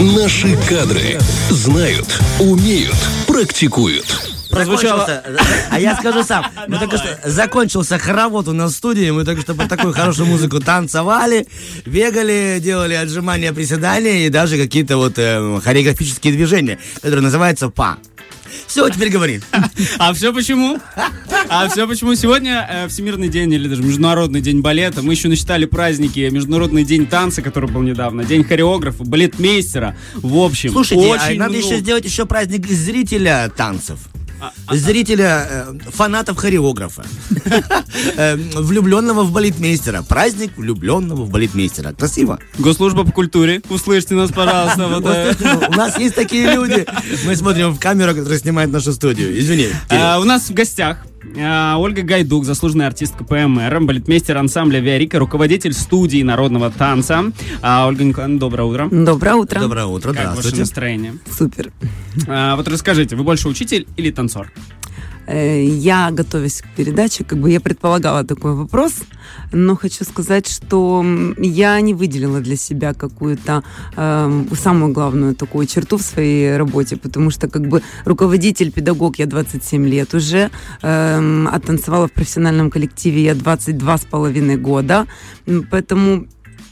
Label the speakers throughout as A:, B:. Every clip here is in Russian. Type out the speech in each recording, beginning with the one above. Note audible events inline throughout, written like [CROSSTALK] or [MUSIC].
A: Наши кадры знают, умеют, практикуют.
B: Прозвучало...
C: А я скажу сам. Мы только что закончился хоровод у нас в студии. Мы только что под такую хорошую музыку танцевали, бегали, делали отжимания, приседания и даже какие-то вот э, хореографические движения, которые называются па. Все, теперь говори. [LAUGHS]
B: А все почему? А все почему сегодня э, Всемирный день или даже Международный день балета. Мы еще насчитали праздники. Международный день танца, который был недавно. День хореографа, балетмейстера. В общем,
C: Слушайте, а
B: очень
C: надо
B: много-
C: еще сделать еще праздник зрителя танцев.
B: А,
C: Зрителя, э, фанатов хореографа, [LAUGHS] Э, влюбленного в балетмейстера. Праздник влюбленного в балетмейстера. Красиво.
B: Госслужба по культуре. Услышьте нас, пожалуйста.
C: ну, У нас есть такие люди. Мы смотрим в камеру, которая снимает нашу студию. Извини.
B: А, У нас в гостях а, Ольга Гайдук, заслуженная артистка ПМР, балетмейстер ансамбля Виарика, руководитель студии народного танца. А, Ольга Николаевна, доброе утро.
D: Доброе утро.
C: Доброе утро,
B: Как ваше
C: здравствуйте.
B: настроение?
D: Супер.
B: А, вот расскажите, вы больше учитель или танцор?
D: Э, Я, готовясь к передаче, как бы я предполагала такой вопрос, но хочу сказать, что я не выделила для себя какую-то эм, самую главную такую черту в своей работе, потому что как бы руководитель, педагог я 27 лет уже, эм, а танцевала в профессиональном коллективе я 22 с половиной года, поэтому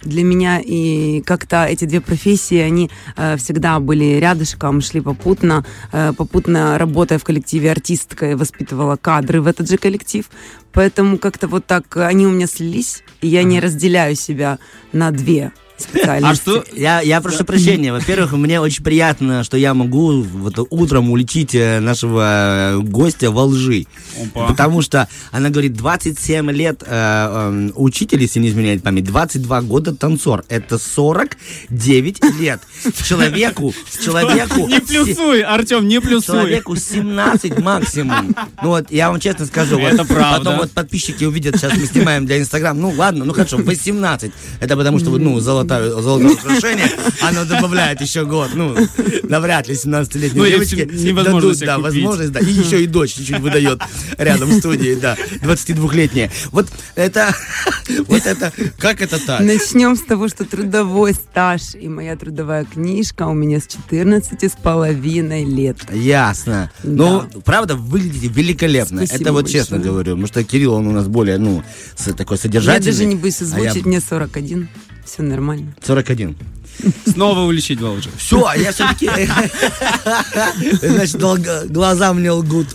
D: для меня и как-то эти две профессии, они э, всегда были рядышком, шли попутно. Э, попутно работая в коллективе артисткой, воспитывала кадры в этот же коллектив. Поэтому как-то вот так они у меня слились, и я не разделяю себя на две специальности.
B: А что?
C: Я, я прошу прощения. Во-первых, мне очень приятно, что я могу вот утром уличить э, нашего э, гостя во лжи.
B: Опа.
C: Потому что она говорит, 27 лет э, э, учитель, если не изменяет память, 22 года танцор. Это 49 лет. Человеку, [LAUGHS] человеку...
B: Не плюсуй, Артем, не плюсуй.
C: Человеку 17 максимум. Ну вот, я вам честно скажу. вот
B: Это правда.
C: Потом вот подписчики увидят, сейчас мы снимаем для Инстаграм. Ну ладно, ну хорошо, 18. Это потому что, ну, золотое, золотое украшение, оно добавляет еще год. Ну, навряд ли 17-летние
B: Ну, невозможно
C: дадут, да,
B: купить.
C: возможность, да. И еще и дочь чуть-чуть выдает рядом в студии, да, 22-летняя. Вот это, [LAUGHS] вот это, как это так?
D: Начнем с того, что трудовой стаж и моя трудовая книжка у меня с 14 с половиной лет.
C: Ясно. Ну, правда, выглядите великолепно.
D: Спасибо
C: это вот
D: большое.
C: честно говорю. Потому что Кирилл, он у нас более, ну, такой
D: Я
C: содержательный.
D: даже не боюсь
C: а
D: озвучить,
C: я
D: мне 41. Все нормально.
C: 41.
B: Снова уличить во лжи.
C: Все, а я все-таки... [LAUGHS] Значит, глаза мне лгут.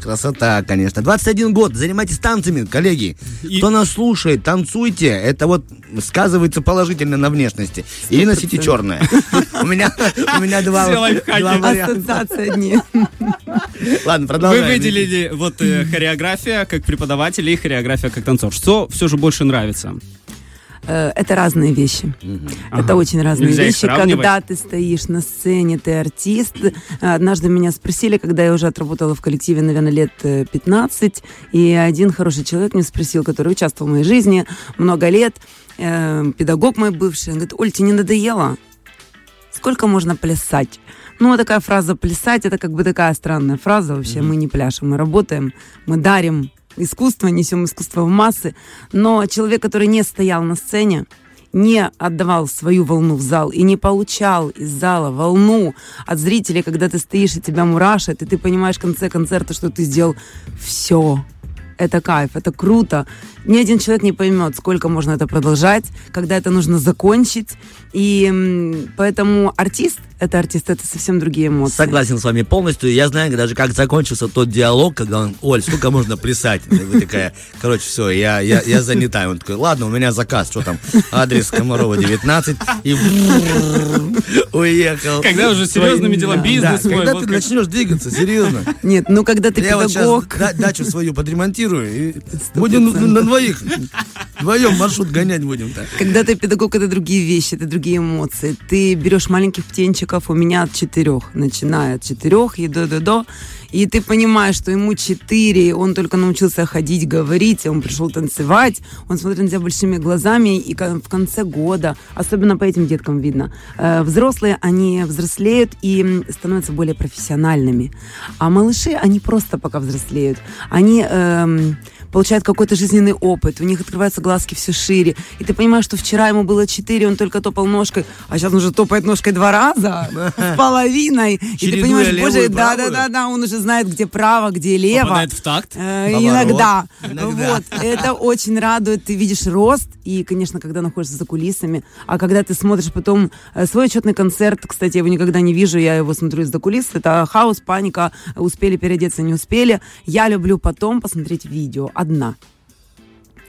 C: Красота, конечно. 21 год, занимайтесь танцами, коллеги.
B: И-
C: Кто нас слушает, танцуйте. Это вот сказывается положительно на внешности. Или носите черное. У меня, у меня два,
B: Все лайфхаки.
C: два варианта.
D: Ассоциация одни.
C: Ладно,
B: Вы
C: продолжаем.
B: выделили вот э, [CLEARS THROAT] хореография как преподаватель и хореография как танцор. Что все же больше нравится?
D: Э, Это разные вещи.
B: Ага.
D: Это очень разные
B: Нельзя
D: вещи. Когда ты стоишь на сцене, ты артист. Э, Однажды меня спросили, когда я уже отработала в коллективе, наверное, лет э, 15, и один хороший человек мне спросил, который участвовал в моей жизни много лет, э, педагог мой бывший, он говорит, Оль, тебе не надоело? Сколько можно плясать? Ну, такая фраза «плясать» — это как бы такая странная фраза вообще. Мы не пляшем, мы работаем, мы дарим искусство, несем искусство в массы. Но человек, который не стоял на сцене, не отдавал свою волну в зал и не получал из зала волну от зрителей, когда ты стоишь и тебя мурашит, и ты понимаешь в конце концерта, что ты сделал все. Это кайф, это круто. Ни один человек не поймет, сколько можно это продолжать, когда это нужно закончить. И поэтому артист — это артист, это совсем другие эмоции.
C: Согласен с вами полностью. Я знаю даже, как закончился тот диалог, когда он, Оль, сколько можно плясать? И Вы такая, короче, все, я, я, я занята. Он такой, ладно, у меня заказ, что там, адрес Комарова 19, и [LAUGHS] уехал.
B: Когда уже серьезными делами бизнес
C: да,
B: свой,
C: Когда
B: вот
C: ты
B: как-
C: начнешь двигаться, серьезно.
D: Нет, ну когда ты
C: Я вот
D: педагог...
C: сейчас дачу свою подремонтирую, и [LAUGHS] будем на двоих, вдвоем маршрут гонять будем. так.
D: Когда ты педагог, это другие вещи, это другие эмоции. Ты берешь маленьких птенчиков, у меня от четырех, начиная от четырех и до до до и ты понимаешь, что ему четыре, он только научился ходить, говорить, он пришел танцевать, он смотрит на тебя большими глазами, и в конце года, особенно по этим деткам видно, э, взрослые, они взрослеют и становятся более профессиональными. А малыши, они просто пока взрослеют. Они эм, получает какой-то жизненный опыт, у них открываются глазки все шире, и ты понимаешь, что вчера ему было 4, он только топал ножкой, а сейчас он уже топает ножкой два раза, с половиной, и ты понимаешь, боже, да-да-да, он уже знает, где право, где лево.
B: Попадает в такт.
D: Э. Иногда. Вот. Это очень радует. Ты видишь рост. И, конечно, когда находишься за кулисами. А когда ты смотришь потом э, свой отчетный концерт, кстати, я его никогда не вижу, я его смотрю из-за кулис. Это хаос, паника, успели переодеться, не успели. Я люблю потом посмотреть видео одна.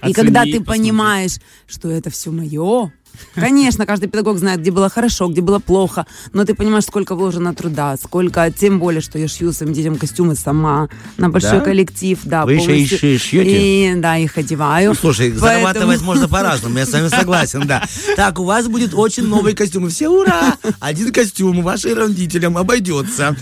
D: И
B: Оценить,
D: когда ты
B: посмотреть.
D: понимаешь, что это все мое, Конечно, каждый педагог знает, где было хорошо, где было плохо, но ты понимаешь, сколько вложено труда, сколько, тем более, что я шью своим детям костюмы сама, на большой
C: Да?
D: коллектив, да,
C: Вы еще и шьете?
D: И, да, их одеваю.
C: Ну, слушай,
D: Поэтому-
C: зарабатывать можно по-разному, я с вами согласен, да. Так, у вас будет очень новый костюм. Все ура! Один костюм вашим родителям обойдется.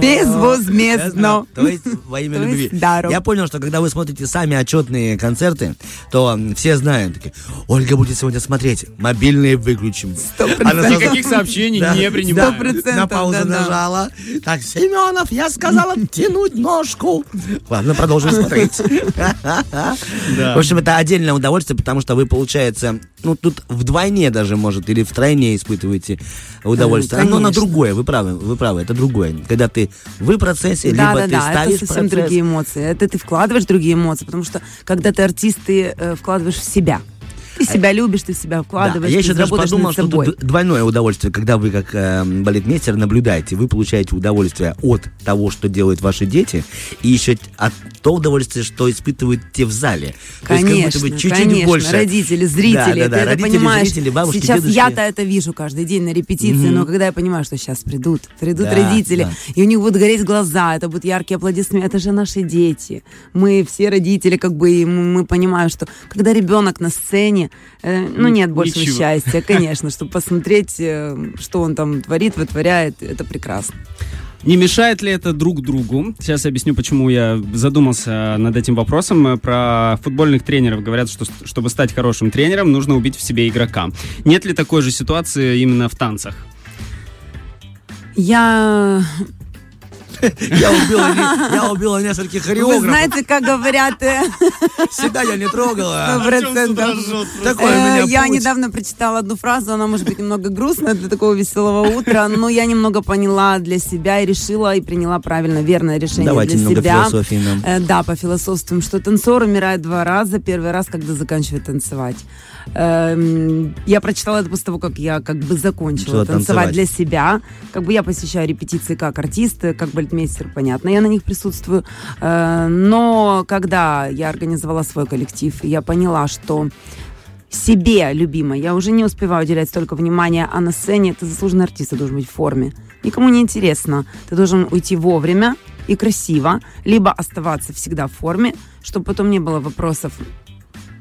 D: Безвозмездно.
C: То есть во имя любви. Я понял, что когда вы смотрите сами отчетные концерты, то все знают, такие, Ольга будет сегодня смотреть, мобильные выключим.
D: Сто
C: Она
D: процентов.
C: сразу-
B: Никаких сообщений
C: Да,
B: не
C: да.
D: Сто процентов,
C: На паузу
D: да-да.
C: нажала. Так, Семенов, я сказала тянуть ножку. Ладно, продолжим смотреть. В общем, это отдельное удовольствие, потому что вы, получается, ну, тут вдвойне даже, может, или втройне испытываете удовольствие. Оно на другое, вы правы, вы правы, это другое. Когда ты в процессе,
D: Да,
C: либо
D: да,
C: ты
D: да,
C: ставишь
D: это совсем другие эмоции. Это ты вкладываешь другие эмоции, потому что когда ты артист, ты э, вкладываешь в себя. Ты себя любишь, ты себя
C: Да,
D: вкладываешь,
C: я
D: ты
C: еще даже подумал, что тут двойное удовольствие, когда вы как э, балетмейстер наблюдаете, вы получаете удовольствие от того, что делают ваши дети, и еще от то удовольствие, что испытывают те в зале. То есть как
D: Конечно,
C: будто бы чуть-чуть
D: конечно,
C: больше.
D: родители, зрители,
C: Да, да, да,
D: ты это
C: родители,
D: понимаешь.
C: зрители, бабушки,
D: Сейчас
C: дедушки.
D: я-то это вижу каждый день на репетиции, но когда я понимаю, что сейчас придут, придут
C: Да,
D: родители,
C: да.
D: и у них будут гореть глаза, это будут яркие аплодисменты, это же наши дети. Мы все родители, как бы, и мы понимаем, что когда ребенок на сцене, э, ну нет большего
B: Ничего.
D: счастья, [LAUGHS] конечно, чтобы посмотреть, э, что он там творит, вытворяет, это прекрасно.
B: Не мешает ли это друг другу? Сейчас я объясню, почему я задумался над этим вопросом. Э, Про футбольных тренеров говорят, что чтобы стать хорошим тренером, нужно убить в себе игрока. Нет ли такой же ситуации именно в танцах?
D: Я [LAUGHS]
C: Я убила, я убила нескольких
D: Вы
C: хореографов.
D: знаете, как говорят, э, [LAUGHS]
C: Себя я не трогала. [LAUGHS] у
D: Э,
C: меня
D: Я недавно прочитала одну фразу, она может быть немного грустная для такого веселого утра, но я немного поняла для себя и решила и приняла правильно, верное решение
C: Давайте
D: для
C: немного
D: себя.
C: философии нам.
D: Э, Да, по философствам, что танцор умирает два раза. Первый раз, когда заканчивает танцевать. Эм, Я прочитала это после того, как я как бы закончила танцевать для себя. Как бы я посещаю репетиции как артист, как балетмейстер, понятно, я на них присутствую. Э, Но когда я организовала свой коллектив, я поняла, что себе любимой я уже не успеваю уделять столько внимания, а на сцене ты заслуженный артист, ты должен быть в форме. Никому не интересно. Ты должен уйти вовремя и красиво, либо оставаться всегда в форме, чтобы потом не было вопросов,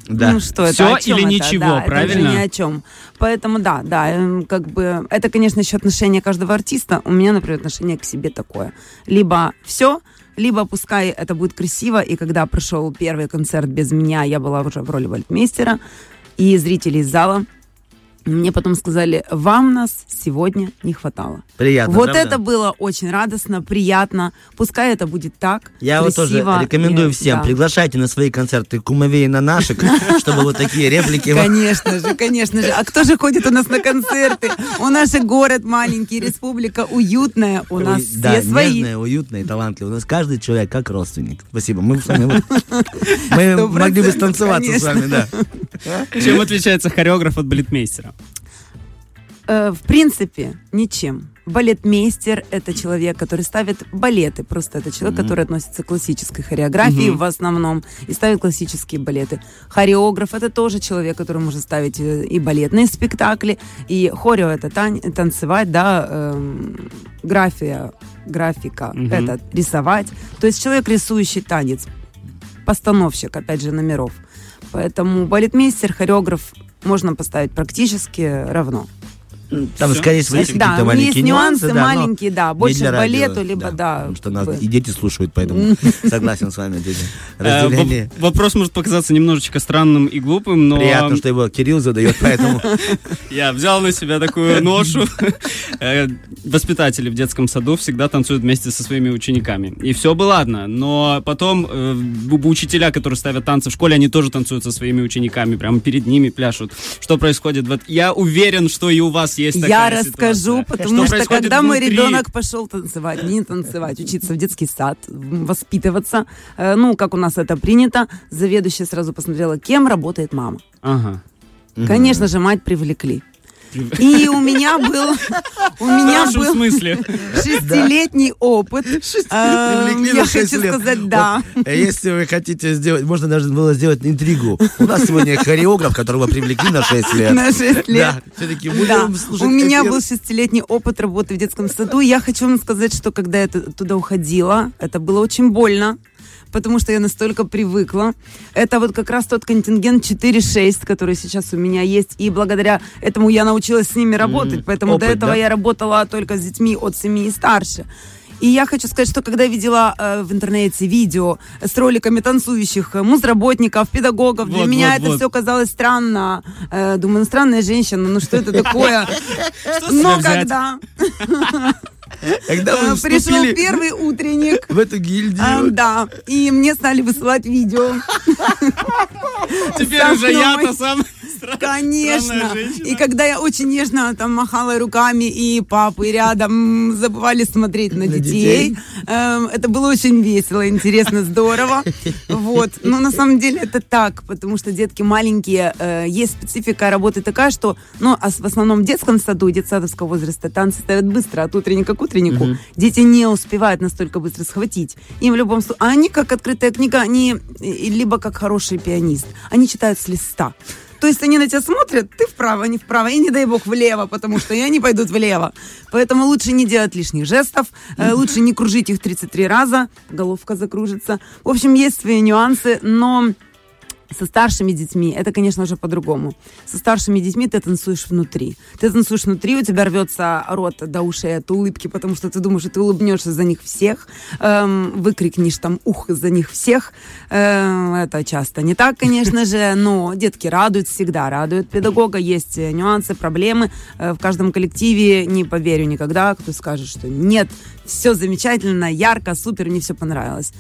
C: Да.
D: ну что это,
B: Всё
D: о чем
B: или
D: это?
B: ничего,
D: Да, Это
B: правильно?
D: уже ни о чем. Поэтому да, да, эм, как бы это, конечно, еще отношение каждого артиста. У меня, например, отношение к себе такое. Либо все, либо пускай это будет красиво, и когда прошел первый концерт без меня, я была уже в роли вальтмейстера, и зрители из зала мне потом сказали, вам нас сегодня не хватало.
C: Приятно,
D: вот
C: правда?
D: это было очень радостно, приятно. Пускай это будет так.
C: Я вот тоже
D: красиво,
C: рекомендую
D: и-
C: всем,
D: да.
C: приглашайте на свои концерты кумовей на наших, [LAUGHS] чтобы вот такие реплики...
D: Конечно же, конечно же. А кто же ходит у нас на концерты? У нас же город маленький, республика уютная, у нас все свои.
C: нежные, уютные, талантливые. У нас каждый человек как родственник. Спасибо. Мы с вами мы [LAUGHS] могли бы станцеваться с вами, да.
B: Чем отличается хореограф от балетмейстера?
D: Э, в принципе, ничем. Балетмейстер – это человек, который ставит балеты. Просто это человек, который относится к классической хореографии в основном и ставит классические балеты. Хореограф – это тоже человек, который может ставить э, и балетные спектакли, и хорео – это тан- танцевать, да, эм, графия, графика
B: Мгм.
D: – это рисовать. То есть человек, рисующий танец, постановщик, опять же, номеров. Поэтому балетмейстер, хореограф можно поставить практически равно.
C: Там,
B: Всё.
C: скорее всего, есть
D: Да,
C: какие-то маленькие
D: есть нюансы
C: да, но
D: маленькие, да, больше к
C: радио,
D: балету, либо, да,
C: Потому что нас и дети слушают, поэтому [LAUGHS] согласен с вами. дети.
B: Э,
C: Разделение.
B: воп- Вопрос может показаться немножечко странным и глупым, но
C: Приятно, что его Кирилл задает, поэтому [LAUGHS]
B: я взял на себя такую [LAUGHS] ношу. Э, Воспитатели в детском саду всегда танцуют вместе со своими учениками. И все бы ладно, но потом э, учителя, которые ставят танцы в школе, они тоже танцуют со своими учениками, прямо перед ними пляшут. Что происходит? Я уверен, что и у вас есть такая
D: Я
B: ситуация.
D: расскажу, потому что,
B: происходит
D: когда мой
B: внутри?
D: ребенок пошел танцевать, не танцевать, учиться в детский сад, воспитываться, э, ну, как у нас это принято, заведующая сразу посмотрела, кем работает мама.
B: Ага.
D: Конечно же, мать привлекли. И у меня был, у меня был
B: смысле.
D: шестилетний опыт.
C: Привлекли
D: Я хочу
C: 6 лет.
D: сказать, да.
C: Вот, э, если вы хотите сделать, можно даже было сделать интригу. У нас сегодня хореограф, которого привлекли на 6 лет.
D: На 6 лет.
C: Да, все-таки
D: Да,
C: будем слушать
D: у меня
C: эфир.
D: был шестилетний опыт работы в детском саду. Я хочу вам сказать, что когда я туда уходила, это было очень больно потому что я настолько привыкла. Это вот как раз тот контингент 4-6, который сейчас у меня есть, и благодаря этому я научилась с ними работать, поэтому до
C: Опыт,
D: этого
C: да?
D: я работала только с детьми от 7 и старше. И я хочу сказать, что когда я видела э, в интернете видео с роликами танцующих э, музработников, педагогов, для
B: Вот,
D: меня
B: вот,
D: это
B: вот.
D: все казалось странно. Э, думаю, ну странная женщина, ну что это такое? [LAUGHS] Но когда [LAUGHS]
C: Когда
D: э,
C: вы
D: пришел
C: вступили
D: первый утренник, [LAUGHS]
C: в эту гильдию,
D: да, и мне стали высылать видео.
B: Теперь уже я-то сам странная
D: Конечно. И когда я очень нежно там махала руками, и папы рядом забывали смотреть на,
C: На
D: детей,
C: детей.
D: эм, это было очень весело, интересно, здорово. Вот. Но на самом деле это так, потому что детки маленькие, э, есть специфика работы такая, что, ну, а в основном в детском саду, детсадовского возраста, танцы ставят быстро, от утренника к утреннику. Дети не успевают настолько быстро схватить. Им в любом случае... А они, как открытая книга, они либо как хороший пианист. Они читают с листа. То есть они на тебя смотрят, ты вправо, не вправо, и не дай бог влево, потому что и они пойдут влево. Поэтому лучше не делать лишних жестов, э, лучше не кружить их 33 раза, головка закружится. В общем, есть свои нюансы, но со старшими детьми это, конечно же, по-другому. Со старшими детьми ты танцуешь внутри. Ты танцуешь внутри, у тебя рвется рот до ушей от улыбки, потому что ты думаешь, что ты улыбнешься за них всех, эм, выкрикнешь там ух за них всех. Эм, это часто не так, конечно же, но детки радуют, всегда радуют педагога. Есть э, нюансы, проблемы. Э, в каждом коллективе не поверю никогда, кто скажет, что нет, все замечательно, ярко, супер, мне все понравилось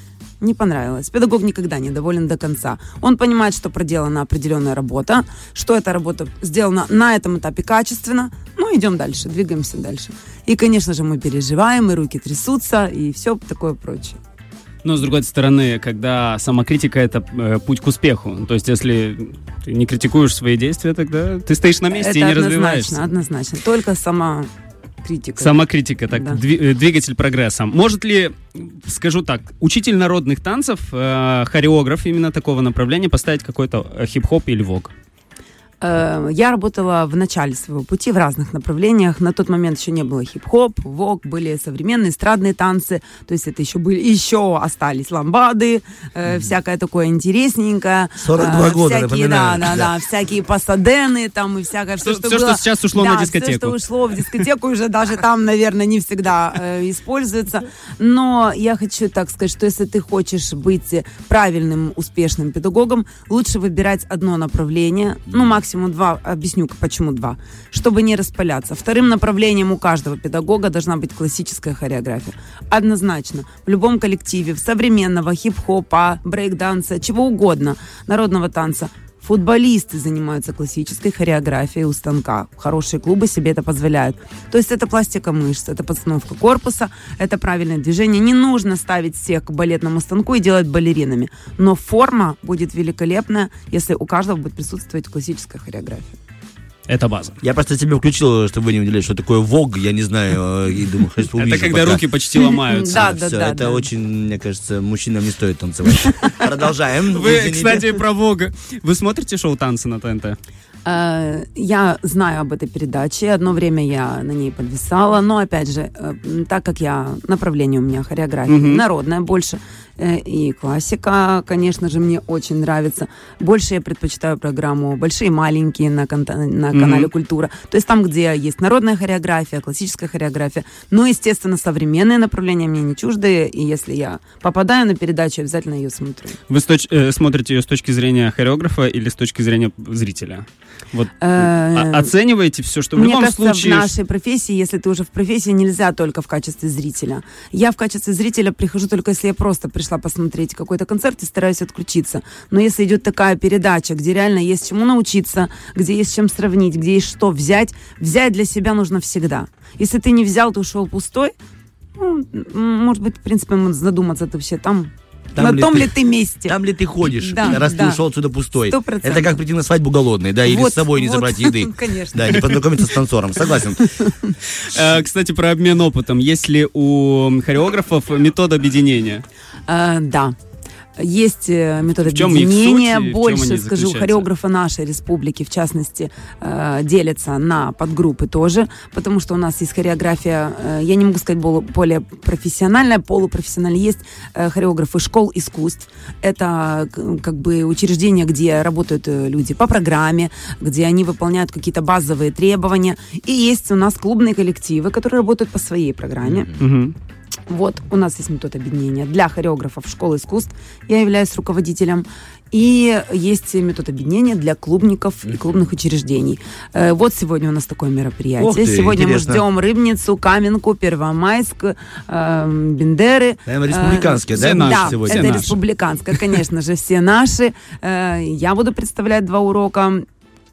D: не понравилось. Педагог никогда не доволен до конца. Он понимает, что проделана определенная работа, что эта работа сделана на этом этапе качественно. Ну, идем дальше, двигаемся дальше. И, конечно же, мы переживаем, и руки трясутся, и все такое прочее.
B: Но, с другой стороны, когда самокритика — это э, путь к успеху. То есть, если ты не критикуешь свои действия, тогда ты стоишь на месте
D: Это
B: и не
D: однозначно,
B: развиваешься.
D: однозначно. Только сама критика.
B: Самокритика, так,
D: Да.
B: э, двигатель прогресса. Может ли, скажу так, учитель народных танцев, э, хореограф именно такого направления поставить какой-то э, хип-хоп или вок?
D: Э, Я работала в начале своего пути в разных направлениях. На тот момент еще не было хип-хоп, вок, были современные эстрадные танцы. То есть это еще были, еще остались ламбады, э, всякое такое интересненькое.
C: 42
D: Э,
C: года,
D: всякие,
C: напоминаю.
D: да, да, да, всякие пасадены там и всякое, все, что
B: что
D: было.
B: сейчас ушло
D: Да,
B: на дискотеку.
D: Все, что ушло в дискотеку, уже даже там, наверное, не всегда э, используется. Но я хочу так сказать, что если ты хочешь быть правильным, успешным педагогом, лучше выбирать одно направление, ну, максимум два, объясню, почему два, чтобы не распыляться. Вторым направлением у каждого педагога должна быть классическая хореография. Однозначно. В любом коллективе, в современного, хип-хопа, брейк-данса, чего угодно, народного танца, Футболисты занимаются классической хореографией у станка. Хорошие клубы себе это позволяют. То есть это пластика мышц, это постановка корпуса, это правильное движение. Не нужно ставить всех к балетному станку и делать балеринами. Но форма будет великолепная, если у каждого будет присутствовать классическая хореография.
B: Это база.
C: Я просто тебе включил, чтобы вы не удивились, что такое ВОГ, я не знаю, э, и думаю, сейчас
B: Это когда
C: пока.
B: руки почти ломаются.
D: Да, да, да,
C: это
D: да.
C: очень, мне кажется, мужчинам не стоит танцевать. Продолжаем.
B: Вы,
C: Извините.
B: кстати, про Вога. Вы смотрите шоу «Танцы» на ТНТ?
D: Э, Я знаю об этой передаче. Одно время я на ней подвисала. Но, опять же, э, так как я... Направление у меня хореография
B: Мгм.
D: народная больше. э, И классика, конечно же, мне очень нравится. Больше я предпочитаю программу «Большие и маленькие» на, конта- на канале «Культура». То есть там, где есть народная хореография, классическая хореография. Но, естественно, современные направления мне не чужды. И если я попадаю на передачу, обязательно ее смотрю.
B: Вы с точ- э, смотрите ее с точки зрения хореографа или с точки зрения зрителя? Вот
D: Э,
B: а- оцениваете все, что в
D: Мне
B: любом
D: кажется,
B: случае...
D: в нашей профессии, если ты уже в профессии, нельзя только в качестве зрителя. Я в качестве зрителя прихожу только если я просто пришла посмотреть какой-то концерт и стараюсь отключиться. Но если идет такая передача, где реально есть чему научиться, где есть чем сравнить, где есть что взять, взять для себя нужно всегда. Если ты не взял, ты ушел пустой, ну, может быть, в принципе, можно задуматься, ты вообще там,
C: Там
D: на
C: ли
D: том
C: ты-
D: ли ты месте.
C: Там ли ты ходишь,
D: Да,
C: раз
D: да.
C: ты ушел отсюда пустой?
D: Сто процентов.
C: Это как прийти на свадьбу голодный, да, или
D: Вот,
C: с собой не
D: вот.
C: забрать еды. [LAUGHS]
D: Конечно.
C: Да, не познакомиться с танцором. Согласен. [LAUGHS]
B: Э, Кстати, про обмен опытом. Есть ли у хореографов метод объединения?
D: Э, да. Есть э, метод
B: В чем
D: объединения.
B: суть
D: Больше скажу, хореографы нашей республики, в частности, э, делятся на подгруппы тоже, потому что у нас есть хореография, э, я не могу сказать более, профессиональная, полупрофессиональная. Есть хореографы школ искусств. Это как бы учреждения, где работают люди по программе, где они выполняют какие-то базовые требования. И есть у нас клубные коллективы, которые работают по своей программе.
B: Мгм.
D: Вот, у нас есть метод объединения для хореографов школы искусств. Я являюсь руководителем. И есть метод объединения для клубников и клубных учреждений. Э, Вот сегодня у нас такое мероприятие.
C: Ты,
D: сегодня
C: интересно.
D: мы ждем Рыбницу, Каменку, Первомайск, э, Бендеры.
C: Наверное, республиканские,
D: Э,
C: да,
B: все
C: наши
D: Да,
C: сегодня?
D: это
B: наши.
D: республиканская, конечно же, все наши. Я буду представлять два урока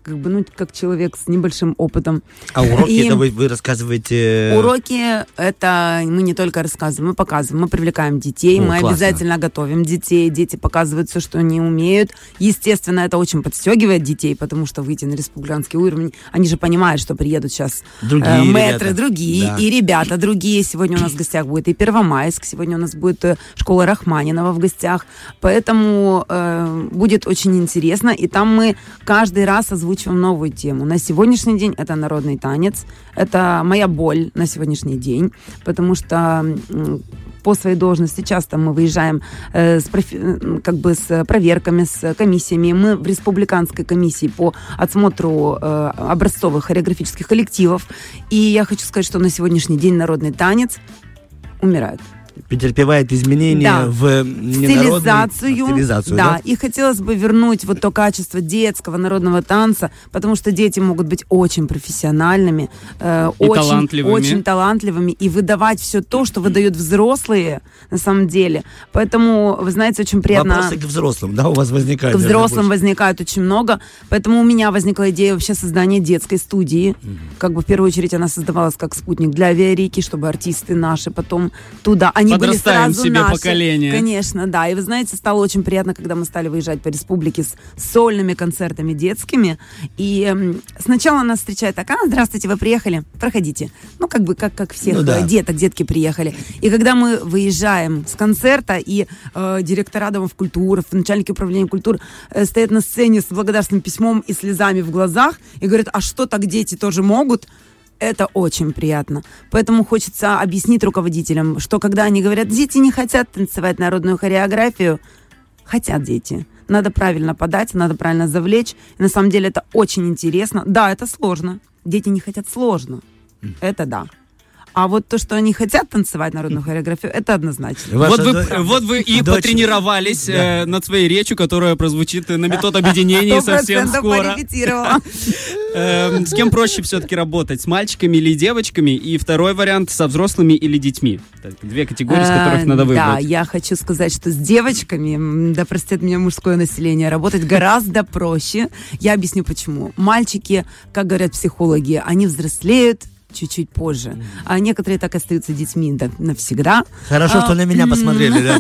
D: как бы, ну, как человек с небольшим опытом.
C: А уроки
D: И-
C: это вы, вы рассказываете...
D: Уроки это мы не только рассказываем, мы показываем, мы привлекаем детей,
C: О,
D: мы
C: классно.
D: обязательно готовим детей, дети показывают все, что они умеют. Естественно, это очень подстегивает детей, потому что выйти на республиканский уровень, они же понимают, что приедут сейчас
C: Другие
D: э, мэтры,
C: ребята.
D: другие,
C: Да.
D: и ребята другие. Сегодня у нас в гостях будет и Первомайск, сегодня у нас будет э, школа Рахманинова в гостях, поэтому э, будет очень интересно, и там мы каждый раз озвучиваем новую тему. На сегодняшний день это народный танец, это моя боль на сегодняшний день, потому что по своей должности часто мы выезжаем э, с профи- как бы с проверками, с комиссиями. Мы в республиканской комиссии по отсмотру э, образцовых хореографических коллективов. И я хочу сказать, что на сегодняшний день народный танец умирает.
C: Претерпевает изменения
D: Да.
C: в
D: стилизацию.
C: стилизацию,
D: да.
C: да?
D: И хотелось бы вернуть вот то качество детского народного танца, потому что дети могут быть очень профессиональными, э,
B: И
D: очень,
B: талантливыми.
D: очень талантливыми и выдавать все то, что выдают взрослые на самом деле. Поэтому, вы знаете, очень приятно...
C: Вопросы к взрослым, да, у вас возникают?
D: К взрослым возникает очень много. Поэтому у меня возникла идея вообще создания детской студии. Как бы в первую очередь она создавалась как спутник для авиарики, чтобы артисты наши потом туда. Они были
B: Подрастаем
D: сразу
B: себе
D: наши.
B: поколение.
D: Конечно, да. И вы знаете, стало очень приятно, когда мы стали выезжать по республике с сольными концертами детскими. И эм, сначала нас встречают так, а, здравствуйте, вы приехали, проходите. Ну, как бы, как, как всех
C: Ну да.
D: э, деток, детки приехали. И когда мы выезжаем с концерта, и э, директора домов культуры, начальники управления культуры э, стоят на сцене с благодарственным письмом и слезами в глазах и говорят, а что так дети тоже могут? Это очень приятно. Поэтому хочется объяснить руководителям, что когда они говорят, дети не хотят танцевать народную хореографию, хотят дети. Надо правильно подать, надо правильно завлечь. И на самом деле это очень интересно. Да, это сложно. Дети не хотят сложно. Это да. А вот то, что они хотят танцевать народную хореографию, это однозначно.
C: Ваша
B: Вот вы,
C: до-
B: вот вы и
C: дочь-
B: потренировались э, над своей речью, которая прозвучит на метод объединения [LAUGHS] совсем скоро. [LAUGHS] Эм, С кем проще все-таки работать? С мальчиками или девочками? И второй вариант со взрослыми или детьми? Так, Две категории, из которых
D: Э,
B: надо
D: Да,
B: выбрать.
D: я хочу сказать, что с девочками, да простит меня мужское население, работать гораздо проще. Я объясню почему. Мальчики, как говорят психологи, они взрослеют, чуть-чуть позже. А некоторые так остаются детьми да, навсегда.
C: Хорошо,
D: А,
C: что на меня посмотрели, да.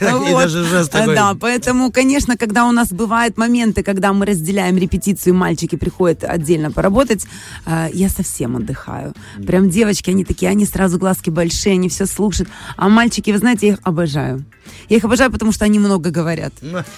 C: [LAUGHS] И даже жест такой.
D: Да, поэтому, конечно, когда у нас бывают моменты, когда мы разделяем репетицию, мальчики приходят отдельно поработать, э, я совсем отдыхаю. Прям девочки, они такие, они сразу глазки большие, они все слушают. А мальчики, вы знаете, я их обожаю. Я их обожаю, потому что они много говорят.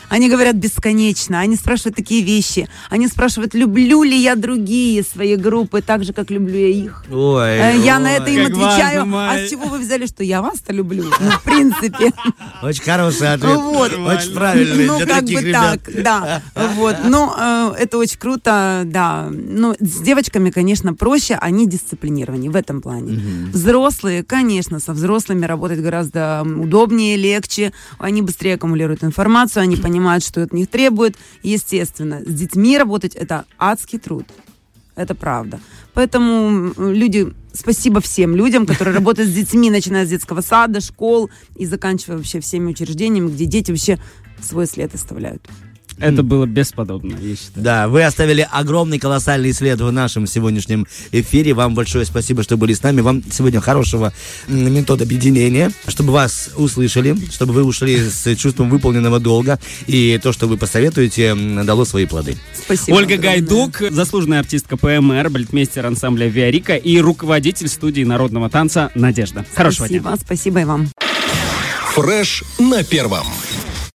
D: Они говорят бесконечно, они спрашивают такие вещи. Они спрашивают, люблю ли я другие свои группы, так же, как люблю их.
C: Ой,
D: Э, Я на
C: ой.
D: это им отвечаю.
B: важно,
D: А с чего вы взяли, что я вас-то люблю? Ну, в принципе. [LAUGHS]
C: Очень хороший ответ.
D: Вот.
C: Очень правильный
D: Ну,
C: для
D: как
C: таких
D: бы
C: ребят.
D: так, да. Вот. Ну, э, это очень круто, да. Ну, с девочками, конечно, проще, они дисциплинированнее в этом плане. Взрослые, конечно, со взрослыми работать гораздо удобнее, легче. Они быстрее аккумулируют информацию, они понимают, что от них требует. Естественно, с детьми работать это адский труд. Это правда. Поэтому люди, спасибо всем людям, которые [LAUGHS] работают с детьми, начиная с детского сада, школ и заканчивая вообще всеми учреждениями, где дети вообще свой след оставляют.
B: Это было бесподобно, я считаю.
C: Да, вы оставили огромный колоссальный след в нашем сегодняшнем эфире. Вам большое спасибо, что были с нами. Вам сегодня хорошего метода объединения, чтобы вас услышали, чтобы вы ушли с чувством выполненного долга. И то, что вы посоветуете, дало свои плоды.
D: Спасибо.
B: Ольга
D: огромное.
B: Гайдук, заслуженная артистка ПМР, балетмейстер ансамбля Виарика и руководитель студии народного танца «Надежда». Хорошего дня.
D: Спасибо, спасибо и вам.
A: Фреш на первом.